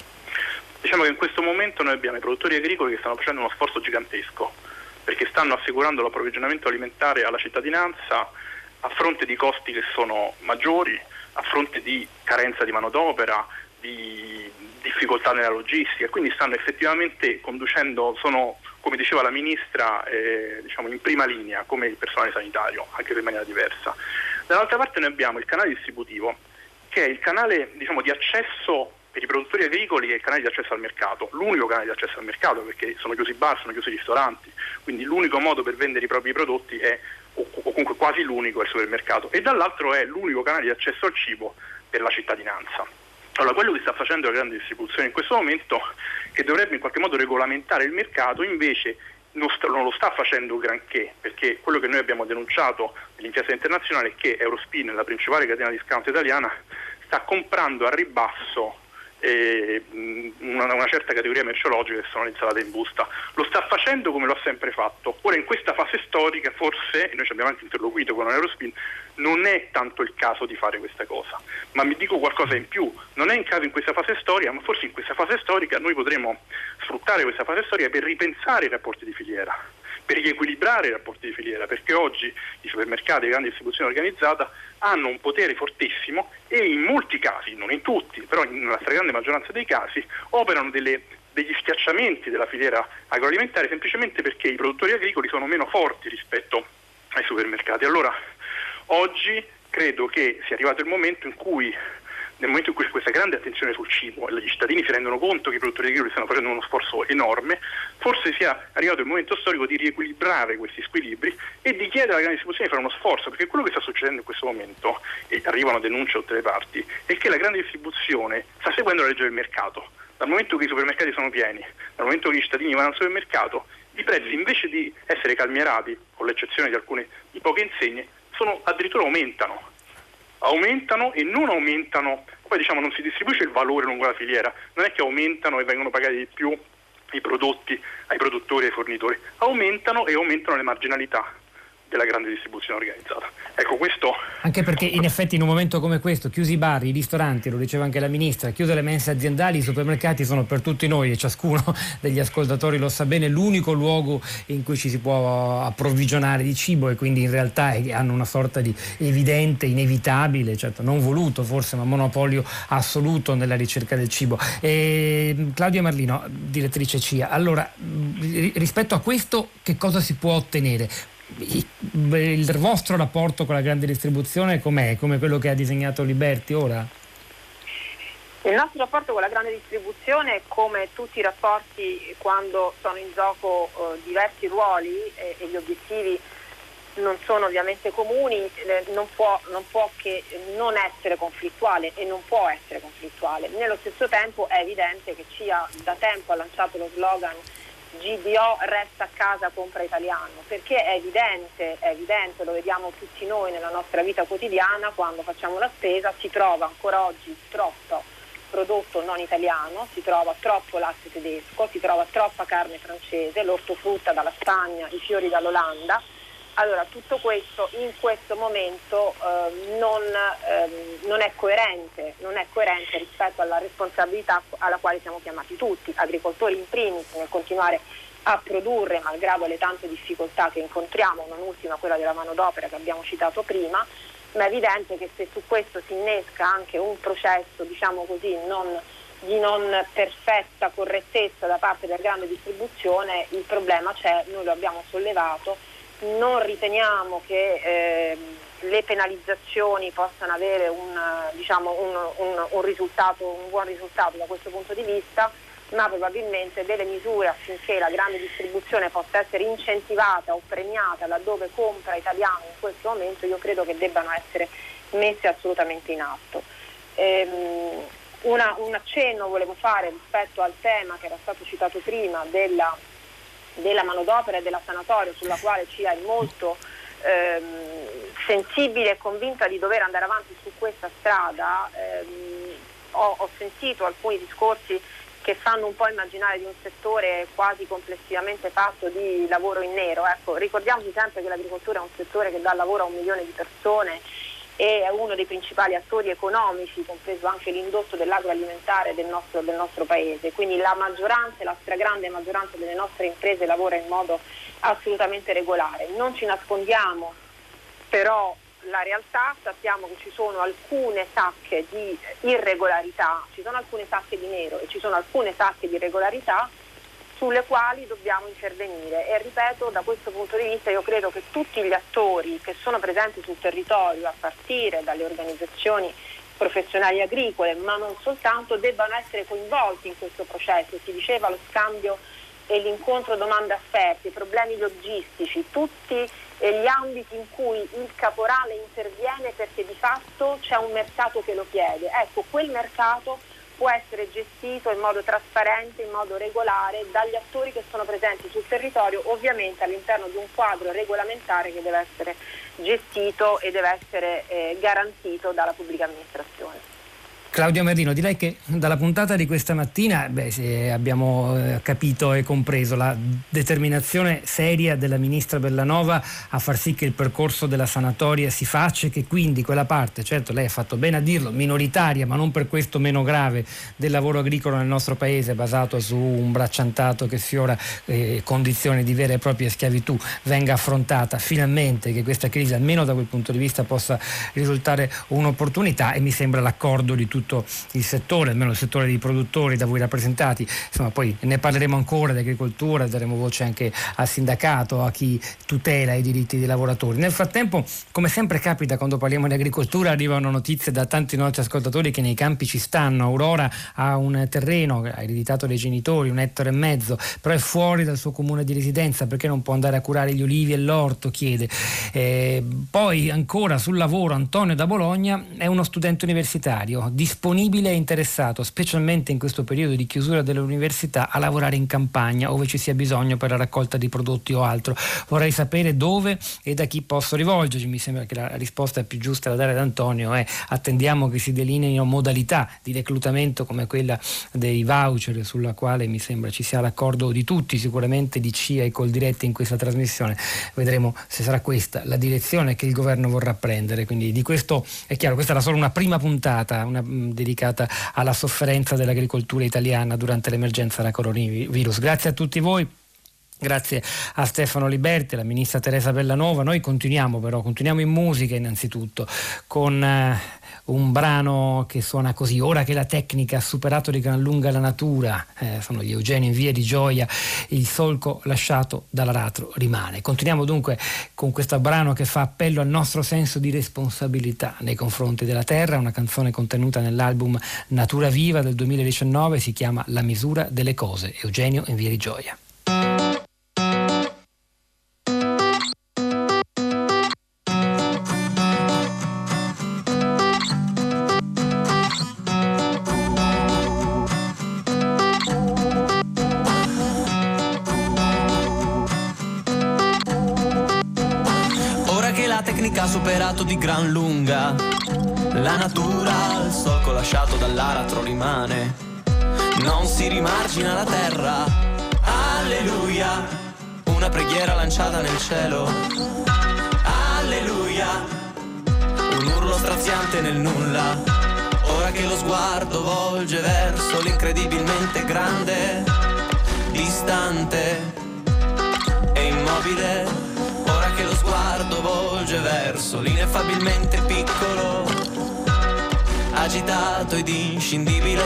Diciamo che in questo momento noi abbiamo i produttori agricoli che stanno facendo uno sforzo gigantesco, perché stanno assicurando l'approvvigionamento alimentare alla cittadinanza a fronte di costi che sono maggiori, a fronte di carenza di manodopera, di difficoltà nella logistica, quindi stanno effettivamente conducendo, sono come diceva la Ministra, eh, diciamo in prima linea come il personale sanitario, anche se in maniera diversa. Dall'altra parte noi abbiamo il canale distributivo, che è il canale diciamo, di accesso per i produttori agricoli e il canale di accesso al mercato, l'unico canale di accesso al mercato perché sono chiusi i bar, sono chiusi i ristoranti, quindi l'unico modo per vendere i propri prodotti è, o comunque quasi l'unico, è il supermercato, e dall'altro è l'unico canale di accesso al cibo per la cittadinanza. Allora, quello che sta facendo la grande distribuzione in questo momento, che dovrebbe in qualche modo regolamentare il mercato, invece non, sta, non, lo sta facendo granché, perché quello che noi abbiamo denunciato nell'inchiesta internazionale è che Eurospin, la principale catena discount italiana, sta comprando a ribasso eh, una, una, certa categoria merceologica che sono le in busta. Lo sta facendo come lo ha sempre fatto. Ora in questa fase storica forse, e noi ci abbiamo anche interloquito con Aerospin, non è tanto il caso di fare questa cosa. Ma mi dico qualcosa in più, non è in caso in questa fase storica, ma forse in questa fase storica noi potremo sfruttare questa fase storica per ripensare i rapporti di filiera riequilibrare i rapporti di filiera, perché oggi i supermercati e grandi distribuzione organizzata hanno un potere fortissimo e in molti casi, non in tutti, però nella stragrande maggioranza dei casi, operano delle, degli schiacciamenti della filiera agroalimentare semplicemente perché i produttori agricoli sono meno forti rispetto ai supermercati. Allora, oggi credo che sia arrivato il momento in cui nel momento in cui c'è questa grande attenzione sul cibo e gli cittadini si rendono conto che i produttori agricoli stanno facendo uno sforzo enorme, forse sia arrivato il momento storico di riequilibrare questi squilibri e di chiedere alla grande distribuzione di fare uno sforzo, perché quello che sta succedendo in questo momento, e arrivano denunce da tutte le parti, è che la grande distribuzione sta seguendo la legge del mercato. Dal momento che i supermercati sono pieni, dal momento che i cittadini vanno al supermercato, i prezzi invece di essere calmierati, con l'eccezione di alcune di poche insegne, sono, addirittura aumentano aumentano e non aumentano, poi diciamo non si distribuisce il valore lungo la filiera, non è che aumentano e vengono pagati di più i prodotti ai produttori e ai fornitori, aumentano e aumentano le marginalità della grande distribuzione organizzata. Ecco, questo... Anche perché in effetti in un momento come questo, chiusi i bar, i ristoranti, lo diceva anche la Ministra, chiuse le mense aziendali, i supermercati sono per tutti noi e ciascuno degli ascoltatori lo sa bene, l'unico luogo in cui ci si può approvvigionare di cibo e quindi in realtà hanno una sorta di evidente, inevitabile, certo non voluto forse, ma monopolio assoluto nella ricerca del cibo. E, Claudia Marlino, direttrice CIA, allora rispetto a questo che cosa si può ottenere? Il vostro rapporto con la grande distribuzione com'è? Come quello che ha disegnato Liberti ora? Il nostro rapporto con la grande distribuzione, come tutti i rapporti quando sono in gioco eh, diversi ruoli e, e, gli obiettivi non sono ovviamente comuni, eh, non, può, non può che non essere conflittuale e non può essere conflittuale. Nello stesso tempo è evidente che CIA da tempo ha lanciato lo slogan GDO resta a casa, compra italiano, perché è evidente, è evidente, lo vediamo tutti noi nella nostra vita quotidiana, quando facciamo la spesa si trova ancora oggi troppo prodotto non italiano, si trova troppo latte tedesco, si trova troppa carne francese, l'ortofrutta dalla Spagna, i fiori dall'Olanda allora, tutto questo in questo momento eh, non, ehm, non, è coerente, non, è coerente, rispetto alla responsabilità alla quale siamo chiamati tutti, agricoltori in primis, nel continuare a produrre malgrado le tante difficoltà che incontriamo, non ultima quella della manodopera che abbiamo citato prima, ma è evidente che se su questo si innesca anche un processo, diciamo così, non, di non perfetta correttezza da parte della grande distribuzione, il problema c'è, noi lo abbiamo sollevato non riteniamo che eh, le penalizzazioni possano avere un, diciamo, un, un, un, risultato, un buon risultato da questo punto di vista, ma probabilmente delle misure affinché la grande distribuzione possa essere incentivata o premiata laddove compra italiano in questo momento, io credo che debbano essere messe assolutamente in atto. Ehm, una, un accenno volevo fare rispetto al tema che era stato citato prima della della manodopera e della sanatoria sulla quale CIA è molto ehm, sensibile e convinta di dover andare avanti su questa strada, ehm, ho, ho sentito alcuni discorsi che fanno un po' immaginare di un settore quasi complessivamente fatto di lavoro in nero. Ecco, ricordiamoci sempre che l'agricoltura è un settore che dà lavoro a un milione di persone è uno dei principali attori economici, compreso anche l'indotto dell'agroalimentare del nostro, del nostro paese. Quindi la maggioranza, la stragrande maggioranza delle nostre imprese lavora in modo assolutamente regolare. Non ci nascondiamo però la realtà, sappiamo che ci sono alcune sacche di irregolarità, ci sono alcune sacche di nero e ci sono alcune sacche di irregolarità sulle quali dobbiamo intervenire e ripeto da questo punto di vista io credo che tutti gli attori che sono presenti sul territorio a partire dalle organizzazioni professionali agricole ma non soltanto debbano essere coinvolti in questo processo, si diceva lo scambio e l'incontro domande-offerti, i problemi logistici, tutti gli ambiti in cui il caporale interviene perché di fatto c'è un mercato che lo chiede. Ecco, quel mercato può essere gestito in modo trasparente, in modo regolare dagli attori che sono presenti sul territorio, ovviamente all'interno di un quadro regolamentare che deve essere gestito e deve essere eh, garantito dalla pubblica amministrazione. Claudio Merlino, direi che dalla puntata di questa mattina beh, abbiamo eh, capito e compreso la determinazione seria della ministra Bellanova a far sì che il percorso della sanatoria si faccia e che quindi quella parte, certo lei ha fatto bene a dirlo, minoritaria ma non per questo meno grave del lavoro agricolo nel nostro paese basato su un bracciantato che sfiora eh, condizioni di vera e propria schiavitù venga affrontata finalmente, che questa crisi almeno da quel punto di vista possa risultare un'opportunità e mi sembra l'accordo di tutti tutto il settore, almeno il settore dei produttori da voi rappresentati, insomma poi ne parleremo ancora di agricoltura, daremo voce anche al sindacato, a chi tutela i diritti dei lavoratori. Nel frattempo, come sempre capita quando parliamo di agricoltura, arrivano notizie da tanti nostri ascoltatori che nei campi ci stanno. Aurora ha un terreno, ha ereditato dai genitori, un ettaro e mezzo, però è fuori dal suo comune di residenza perché non può andare a curare gli ulivi e l'orto, chiede. Eh, poi ancora sul lavoro Antonio da Bologna è uno studente universitario, disponibile disponibile e interessato, specialmente in questo periodo di chiusura delle università, a lavorare in campagna, ove ci sia bisogno per la raccolta di prodotti o altro. Vorrei sapere dove e da chi posso rivolgermi. Mi sembra che la risposta più giusta da dare ad Antonio è attendiamo che si delineino modalità di reclutamento come quella dei voucher, sulla quale mi sembra ci sia l'accordo di tutti, sicuramente di CIA e col diretti in questa trasmissione. Vedremo se sarà questa la direzione che il governo vorrà prendere. Quindi di questo è chiaro, questa era solo una prima puntata, una dedicata alla sofferenza dell'agricoltura italiana durante l'emergenza da coronavirus. Grazie a tutti voi. Grazie a Stefano Liberti, alla ministra Teresa Bellanova. Noi continuiamo però, continuiamo in musica innanzitutto con eh, un brano che suona così. Ora che la tecnica ha superato di gran lunga la natura, eh, sono gli Eugenio in via di gioia, il solco lasciato dall'aratro rimane. Continuiamo dunque con questo brano che fa appello al nostro senso di responsabilità nei confronti della terra, una canzone contenuta nell'album Natura Viva del 2019, si chiama La misura delle cose. Eugenio in via di gioia. Natura, il solco lasciato dall'aratro rimane. Non si rimargina la terra. Alleluia. Una preghiera lanciata nel cielo. Alleluia. Un urlo straziante nel nulla. Ora che lo sguardo volge verso l'incredibilmente grande, distante e immobile che lo sguardo volge verso l'ineffabilmente piccolo, agitato ed inscindibile.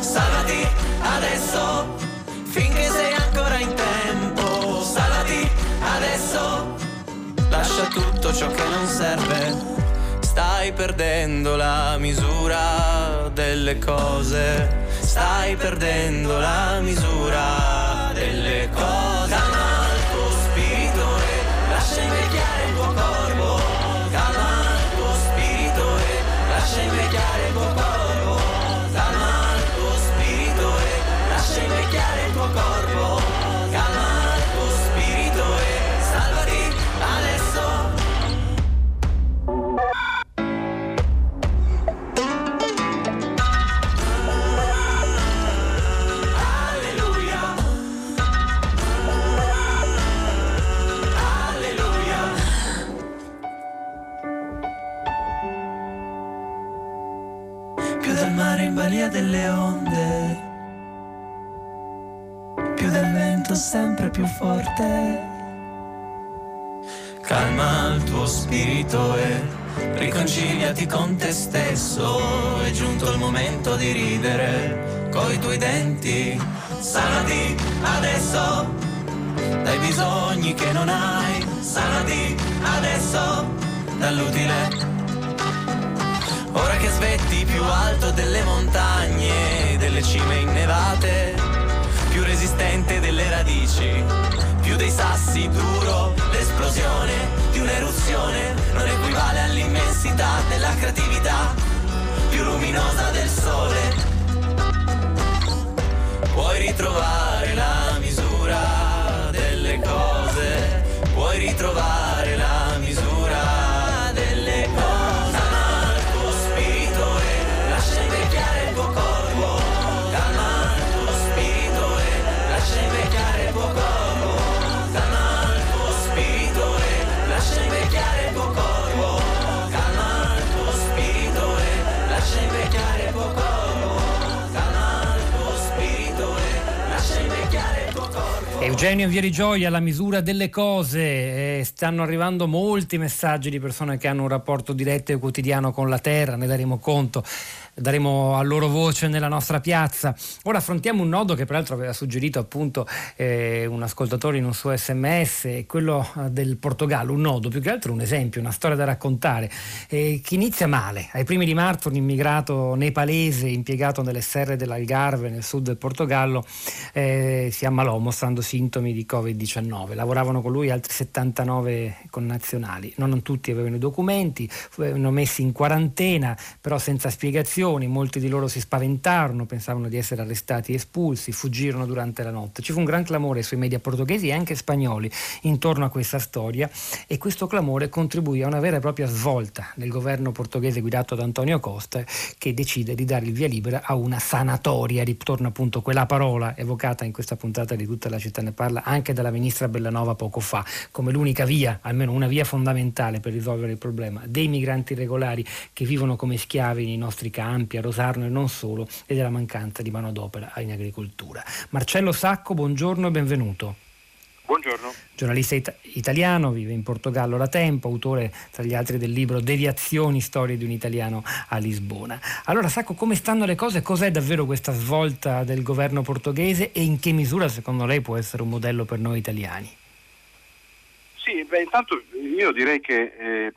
Salvati adesso, finché sei ancora in tempo. Salvati adesso, lascia tutto ciò che non serve. Stai perdendo la misura delle cose. Stai perdendo la misura di ridere coi tuoi denti. Sanati adesso dai bisogni che non hai. Sanati adesso dall'utile Ora che svetti più alto delle montagne, delle cime innevate, più resistente delle radici, più dei sassi duro, l'esplosione di un'eruzione non equivale all'immensità della creatività, più luminosa del sole. Puoi ritrovare la misura delle cose, puoi ritrovare la Eugenio Vieri Gioia, la misura delle cose, eh, stanno arrivando molti messaggi di persone che hanno un rapporto diretto e quotidiano con la terra, ne daremo conto daremo a loro voce nella nostra piazza. Ora affrontiamo un nodo che peraltro aveva suggerito appunto eh, un ascoltatore in un suo sms, quello eh, del Portogallo, un nodo, più che altro un esempio, una storia da raccontare, eh, che inizia male. Ai primi di marzo un immigrato nepalese impiegato nelle serre dell'Algarve nel sud del Portogallo eh, si ammalò mostrando sintomi di Covid-19. Lavoravano con lui altri 79 connazionali, non tutti avevano i documenti, furono messi in quarantena, però senza spiegazioni manifestazioni, molti di loro si spaventarono, pensavano di essere arrestati espulsi, fuggirono durante la notte. Ci fu un gran clamore sui media portoghesi e anche spagnoli intorno a questa storia e questo clamore contribuì a una vera e propria svolta del governo portoghese guidato da Antonio Costa che decide di dare il via libera a una sanatoria, ritorna appunto quella parola evocata in questa puntata di tutta la città ne parla anche dalla ministra Bellanova poco fa, come l'unica via, almeno una via fondamentale per risolvere il problema dei migranti regolari che vivono come schiavi nei nostri campi Ampia, Rosarno e non solo, e della mancanza di manodopera in agricoltura. Marcello Sacco, buongiorno e benvenuto. Buongiorno. Giornalista it- italiano, vive in Portogallo da tempo, autore tra gli altri del libro Deviazioni, storie di un italiano a Lisbona. Allora Sacco, come stanno le cose? Cos'è davvero questa svolta del governo portoghese e in che misura secondo lei può essere un modello per noi italiani? Sì, beh, intanto io direi che eh,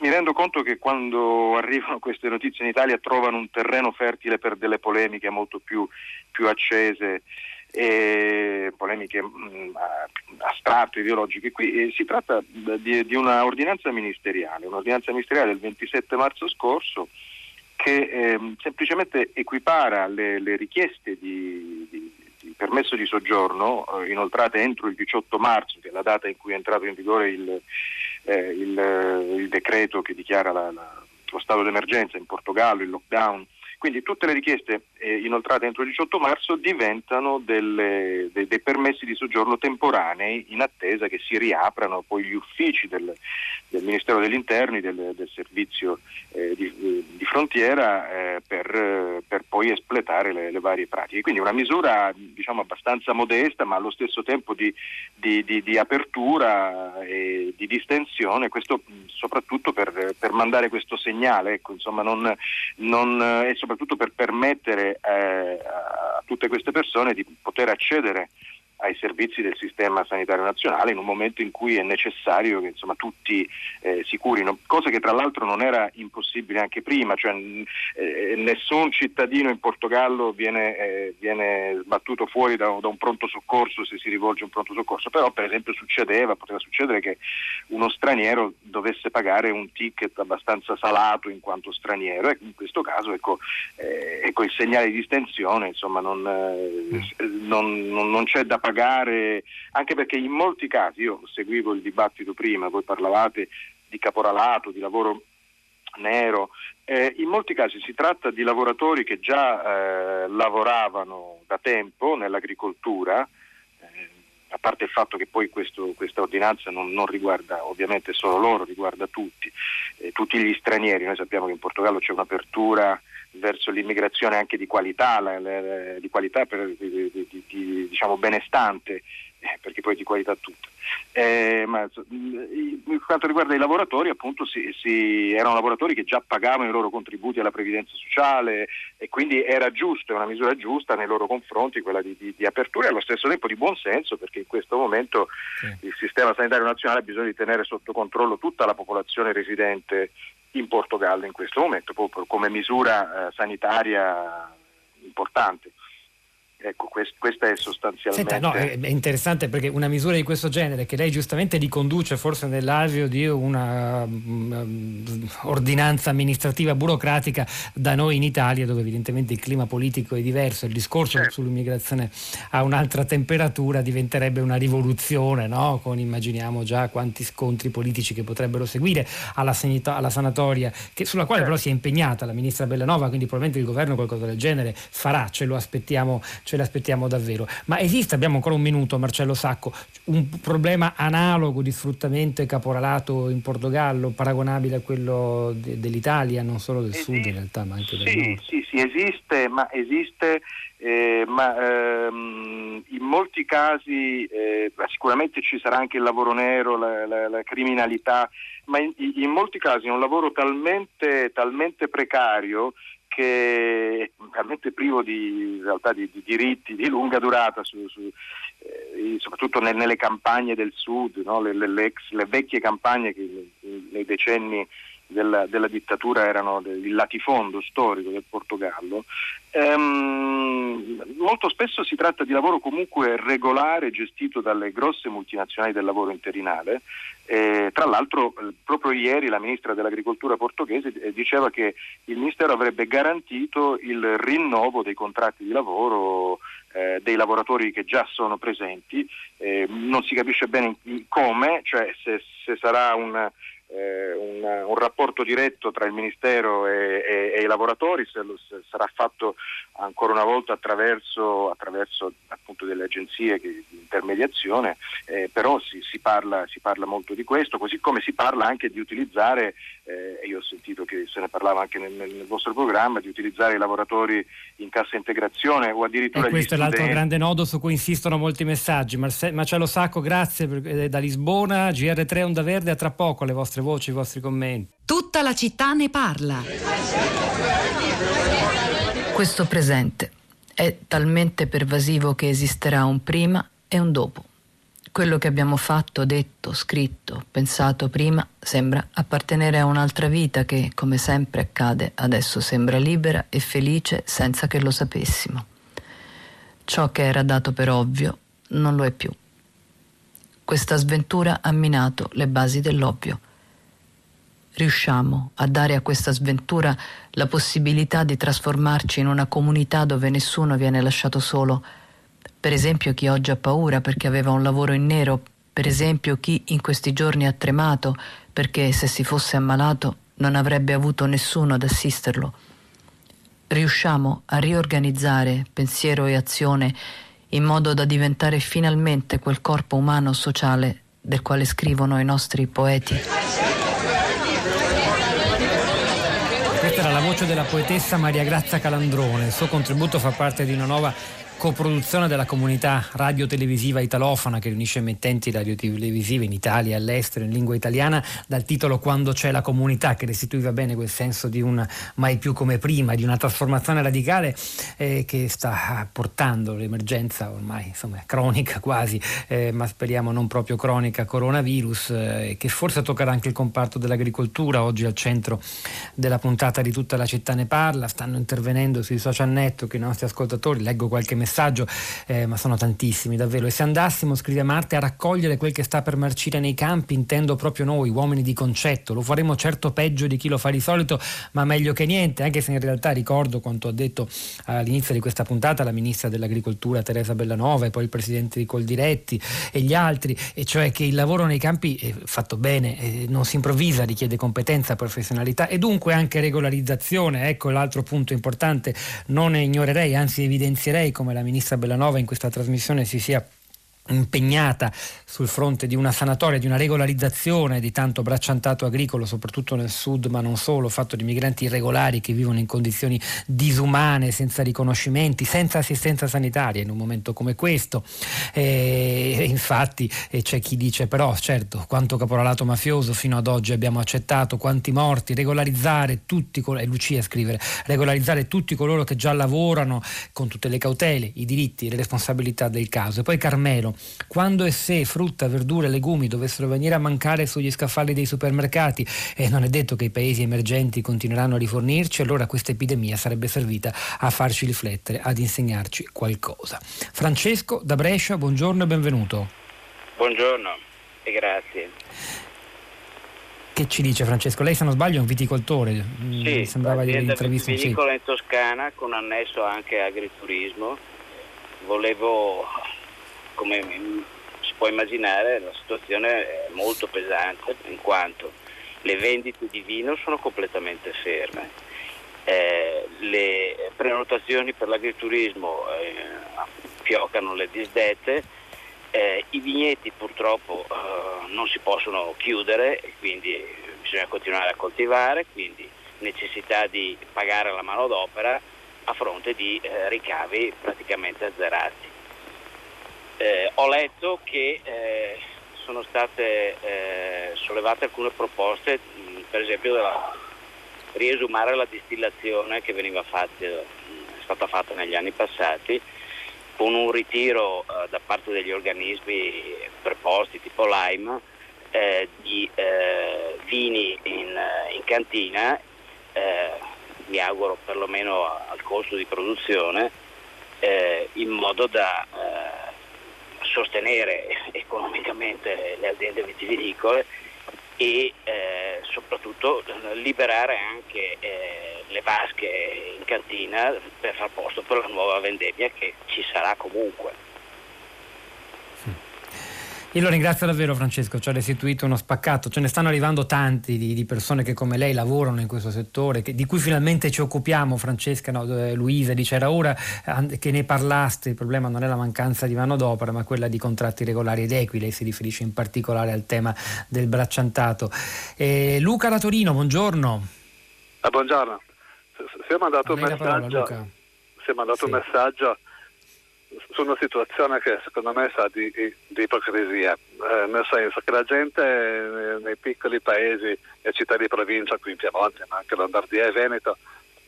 mi rendo conto che quando arrivano queste notizie in Italia trovano un terreno fertile per delle polemiche molto più, più accese e polemiche mh, astratte, ideologiche. Qui si tratta di, di una ordinanza ministeriale, un'ordinanza ministeriale del 27 marzo scorso che eh, semplicemente equipara le, le richieste di, di, di, permesso di soggiorno eh, inoltrate entro il 18 marzo, che è la data in cui è entrato in vigore il, eh, il, il decreto che dichiara la, la, lo stato d'emergenza in Portogallo, il lockdown quindi tutte le richieste eh, inoltrate entro il 18 marzo diventano delle, dei, dei, permessi di soggiorno temporanei in attesa che si riaprano poi gli uffici del, del Ministero degli Interni, del, del servizio eh, di, di, frontiera eh, per, per, poi espletare le, le, varie pratiche. Quindi una misura diciamo, abbastanza modesta ma allo stesso tempo di, di, di apertura e di distensione, questo soprattutto per, per mandare questo segnale, ecco, insomma, non, non, e soprattutto per permettere eh, a tutte queste persone di poter accedere ai servizi del sistema sanitario nazionale in un momento in cui è necessario che insomma, tutti eh, si curino, cosa che tra l'altro non era impossibile anche prima, cioè, eh, nessun cittadino in Portogallo viene, eh, viene sbattuto fuori da, da, un pronto soccorso se si rivolge a un pronto soccorso, però per esempio succedeva, poteva succedere che uno straniero dovesse pagare un ticket abbastanza salato in quanto straniero. E in questo caso ecco, eh, ecco il segnale di distensione insomma, non, eh, non, non, non c'è da pagare, anche perché in molti casi, io seguivo il dibattito prima, voi parlavate di caporalato, di lavoro nero, eh, in molti casi si tratta di lavoratori che già eh, lavoravano da tempo nell'agricoltura, eh, a parte il fatto che poi questo, questa ordinanza non, non, riguarda ovviamente solo loro, riguarda tutti, eh, tutti gli stranieri, noi sappiamo che in Portogallo c'è un'apertura verso l'immigrazione anche di qualità, la, la, di qualità per, di, di, di, diciamo benestante, eh, perché poi di qualità tutta. Eh, ma, per quanto riguarda i lavoratori, appunto, si, si, erano lavoratori che già pagavano i loro contributi alla previdenza sociale e quindi era giusto, è una misura giusta nei loro confronti quella di, di, di apertura e allo stesso tempo di buonsenso perché in questo momento sì. il sistema sanitario nazionale ha bisogno di tenere sotto controllo tutta la popolazione residente in Portogallo in questo momento, proprio come misura eh, sanitaria importante. Ecco, questa è sostanzialmente. Senta, no, è interessante perché una misura di questo genere che lei giustamente riconduce forse nell'alveo di una um, ordinanza amministrativa burocratica da noi in Italia, dove evidentemente il clima politico è diverso, il discorso certo. sull'immigrazione ha un'altra temperatura, diventerebbe una rivoluzione, no? Con immaginiamo già quanti scontri politici che potrebbero seguire alla, sanita- alla sanatoria, che, sulla quale certo. però si è impegnata la ministra Bellanova, quindi probabilmente il governo qualcosa del genere farà, ce lo aspettiamo ce l'aspettiamo davvero. Ma esiste, abbiamo ancora un minuto Marcello Sacco, un problema analogo di sfruttamento e caporalato in Portogallo, paragonabile a quello de- dell'Italia, non solo del esiste, sud in realtà, ma anche del sì, nord? Sì, sì, esiste, ma esiste eh, ma ehm, in molti casi eh, sicuramente ci sarà anche il lavoro nero, la, la, la criminalità, ma in, in, molti casi è un lavoro talmente, talmente precario che è talmente privo di, di, di, diritti di lunga durata, su, su, eh, soprattutto nel, nelle campagne del sud, no? le, le, le, ex, le, vecchie campagne che nei decenni della, della, dittatura erano il latifondo storico del Portogallo. Ehm, molto spesso si tratta di lavoro comunque regolare gestito dalle grosse multinazionali del lavoro interinale. Eh, tra l'altro eh, proprio ieri la ministra dell'agricoltura portoghese eh, diceva che il Ministero avrebbe garantito il rinnovo dei contratti di lavoro eh, dei lavoratori che già sono presenti. Eh, non si capisce bene come, cioè se, se sarà un eh, un, un, rapporto diretto tra il Ministero e, e, e i lavoratori, se, lo, se, sarà fatto ancora una volta attraverso, attraverso appunto delle agenzie che, di intermediazione, eh, però si, si, parla, si, parla, molto di questo, così come si parla anche di utilizzare, eh, io ho sentito che se ne parlava anche nel, nel, vostro programma, di utilizzare i lavoratori in cassa integrazione o addirittura... E questo è l'altro grande nodo su cui insistono molti messaggi. Marce- Marcello Sacco, grazie eh, da Lisbona, GR3 Onda Verde, a tra poco le vostre voci, i vostri commenti. Tutta la città ne parla. Questo presente è talmente pervasivo che esisterà un prima e un dopo. Quello che abbiamo fatto, detto, scritto, pensato prima sembra appartenere a un'altra vita che, come sempre accade, adesso sembra libera e felice senza che lo sapessimo. Ciò che era dato per ovvio non lo è più. Questa sventura ha minato le basi dell'ovvio riusciamo a dare a questa sventura la possibilità di trasformarci in una comunità dove nessuno viene lasciato solo. Per esempio chi oggi ha paura perché aveva un lavoro in nero, per esempio chi in questi giorni ha tremato perché se si fosse ammalato non avrebbe avuto nessuno ad assisterlo. Riusciamo a riorganizzare pensiero e azione in modo da diventare finalmente quel corpo umano sociale del quale scrivono i nostri poeti. Questa era la voce della poetessa Maria Grazia Calandrone. Il suo contributo fa parte di una nuova coproduzione della comunità radio-televisiva italofona che riunisce emittenti radio-televisive in Italia e all'estero in lingua italiana dal titolo Quando c'è la comunità che restituiva bene quel senso di un mai più come prima, di una trasformazione radicale eh, che sta portando l'emergenza ormai insomma, cronica quasi, eh, ma speriamo non proprio cronica coronavirus eh, che forse toccherà anche il comparto dell'agricoltura. Oggi al centro della puntata di tutta la città ne parla, stanno intervenendo sui social network i nostri ascoltatori, leggo qualche messaggio messaggio, eh, ma sono tantissimi davvero. E se andassimo, scrive Marte, a raccogliere quel che sta per marcire nei campi, intendo proprio noi, uomini di concetto, lo faremo certo peggio di chi lo fa di solito, ma meglio che niente, anche se in realtà ricordo quanto ha detto all'inizio di questa puntata la ministra dell'agricoltura Teresa Bellanova e poi il presidente di Coldiretti e gli altri, e cioè che il lavoro nei campi è fatto bene, non si improvvisa, richiede competenza, professionalità e dunque anche regolarizzazione. Ecco l'altro punto importante, non ignorerei, anzi evidenzierei come la ministra Bellanova in questa trasmissione si sia impegnata sul fronte di una sanatoria, di una regolarizzazione di tanto bracciantato agricolo, soprattutto nel sud, ma non solo, fatto di migranti irregolari che vivono in condizioni disumane, senza riconoscimenti, senza assistenza sanitaria in un momento come questo. E, infatti c'è chi dice però, certo, quanto caporalato mafioso fino ad oggi abbiamo accettato, quanti morti, regolarizzare tutti, e Lucia scrivere, regolarizzare tutti coloro che già lavorano con tutte le cautele, i diritti le responsabilità del caso. E poi Carmelo, quando e se frutta, verdure, legumi dovessero venire a mancare sugli scaffali dei supermercati e non è detto che i paesi emergenti continueranno a rifornirci, allora questa epidemia sarebbe servita a farci riflettere, ad insegnarci qualcosa. Francesco da Brescia, buongiorno e benvenuto. Buongiorno e grazie. Che ci dice Francesco? Lei se non sbaglio è un viticoltore, mm, sì, sembrava di aver intervistato. Viticola in Toscana con annesso anche agriturismo. Volevo come si può immaginare la situazione è molto pesante in quanto le vendite di vino sono completamente ferme, eh, le prenotazioni per l'agriturismo eh, fioccano le disdette, eh, i vigneti purtroppo eh, non si possono chiudere e quindi bisogna continuare a coltivare, quindi necessità di pagare la manodopera a fronte di eh, ricavi praticamente azzerati. Eh, ho letto che eh, sono state eh, sollevate alcune proposte, mh, per esempio da riesumare la distillazione che veniva fatta, è stata fatta negli anni passati con un ritiro eh, da parte degli organismi preposti tipo Lime eh, di eh, vini in, in cantina, mi auguro perlomeno al costo di produzione, in modo da sostenere economicamente le aziende vitivinicole e eh, soprattutto liberare anche eh, le vasche in cantina per far posto per la nuova vendemmia che ci sarà comunque. Io lo ringrazio davvero Francesco, ci ha restituito uno spaccato, ce ne stanno arrivando tanti di, di persone che come lei lavorano in questo settore, che, di cui finalmente ci occupiamo, Francesca, no, eh, Luisa dice era ora che ne parlaste, il problema non è la mancanza di manodopera ma quella di contratti regolari ed equi, lei si riferisce in particolare al tema del bracciantato. Eh, Luca da Torino, buongiorno. Ah, buongiorno, si è mandato un messaggio, parola, si è mandato sì. un messaggio su una situazione che secondo me sa di, di ipocrisia, eh, nel senso che la gente nei, nei piccoli paesi e città di provincia, qui in Piemonte, ma anche Lombardia e Veneto,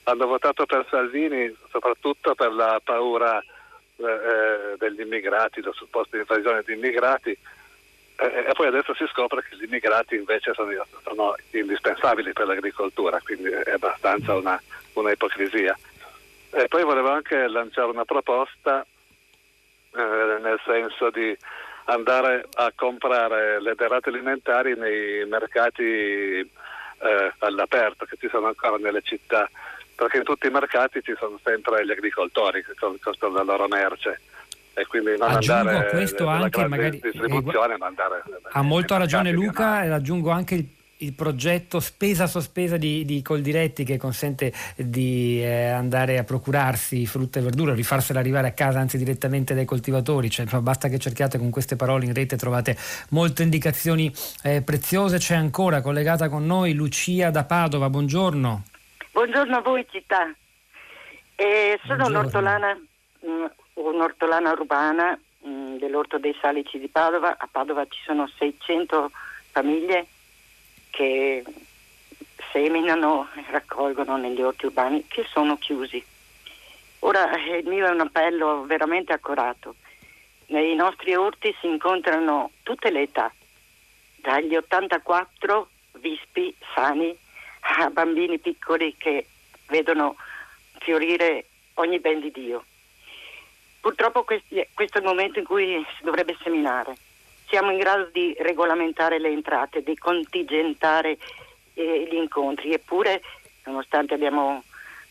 hanno votato per Salvini soprattutto per la paura eh, eh degli immigrati, la supposta invasione di immigrati, eh, e poi adesso si scopre che gli immigrati invece sono, sono indispensabili per l'agricoltura, quindi è abbastanza una, una ipocrisia. E poi volevo anche lanciare una proposta eh, nel senso di andare a comprare le derrate alimentari nei mercati eh, all'aperto che ci sono ancora nelle città, perché in tutti i mercati ci sono sempre gli agricoltori che costano la loro merce. E quindi non Aggiungo andare questo anche magari, distribuzione, eh, ma andare ha molto ragione Luca e aggiungo anche il il progetto spesa sospesa di, di Coldiretti che consente di eh, andare a procurarsi frutta e verdura, rifarsela arrivare a casa anzi direttamente dai coltivatori, cioè, basta che cerchiate con queste parole in rete trovate molte indicazioni eh, preziose. C'è ancora collegata con noi Lucia da Padova, buongiorno. Buongiorno a voi città, eh, sono un'ortolana, mm, un'ortolana urbana mm, dell'Orto dei Salici di Padova, a Padova ci sono 600 famiglie che seminano e raccolgono negli orti urbani che sono chiusi. Ora il mio è un appello veramente accorato. Nei nostri orti si incontrano tutte le età, dagli 84 vispi sani a bambini piccoli che vedono fiorire ogni ben di Dio. Purtroppo questo è il momento in cui si dovrebbe seminare siamo in grado di regolamentare le entrate, di contingentare eh, gli incontri, eppure nonostante abbiamo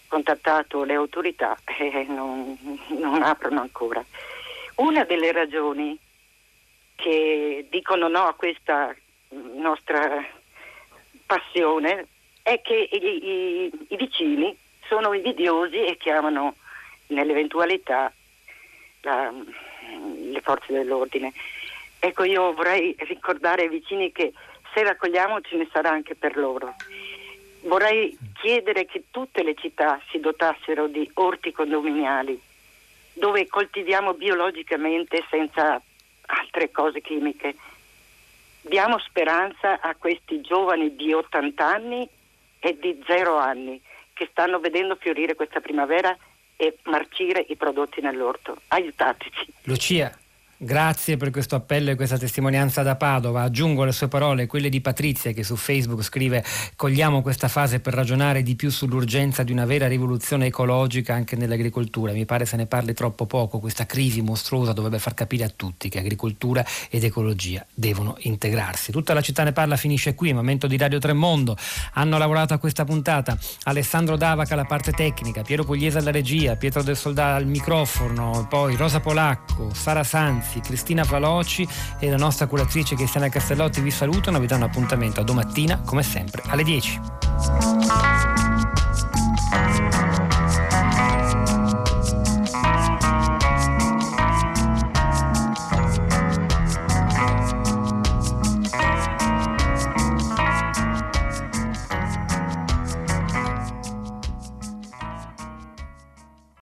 contattato le autorità eh, non, non aprono ancora. Una delle ragioni che dicono no a questa nostra passione è che i, i, i vicini sono invidiosi e chiamano nell'eventualità la, le forze dell'ordine. Ecco, io vorrei ricordare ai vicini che se raccogliamo ce ne sarà anche per loro. Vorrei chiedere che tutte le città si dotassero di orti condominiali dove coltiviamo biologicamente senza altre cose chimiche. Diamo speranza a questi giovani di 80 anni e di 0 anni che stanno vedendo fiorire questa primavera e marcire i prodotti nell'orto. Aiutateci. Lucia. Grazie per questo appello e questa testimonianza da Padova. Aggiungo le sue parole, quelle di Patrizia che su Facebook scrive cogliamo questa fase per ragionare di più sull'urgenza di una vera rivoluzione ecologica anche nell'agricoltura. Mi pare se ne parli troppo poco. Questa crisi mostruosa dovrebbe far capire a tutti che agricoltura ed ecologia devono integrarsi. Tutta la città ne parla finisce qui, momento di Radio Tremondo. Hanno lavorato a questa puntata Alessandro Davaca alla parte tecnica, Piero Pugliese alla regia, Pietro del Soldato al microfono, poi Rosa Polacco, Sara Sanz Renzi, Cristina Faloci e la nostra curatrice Cristiana Castellotti vi salutano, vi danno appuntamento a domattina come sempre alle 10.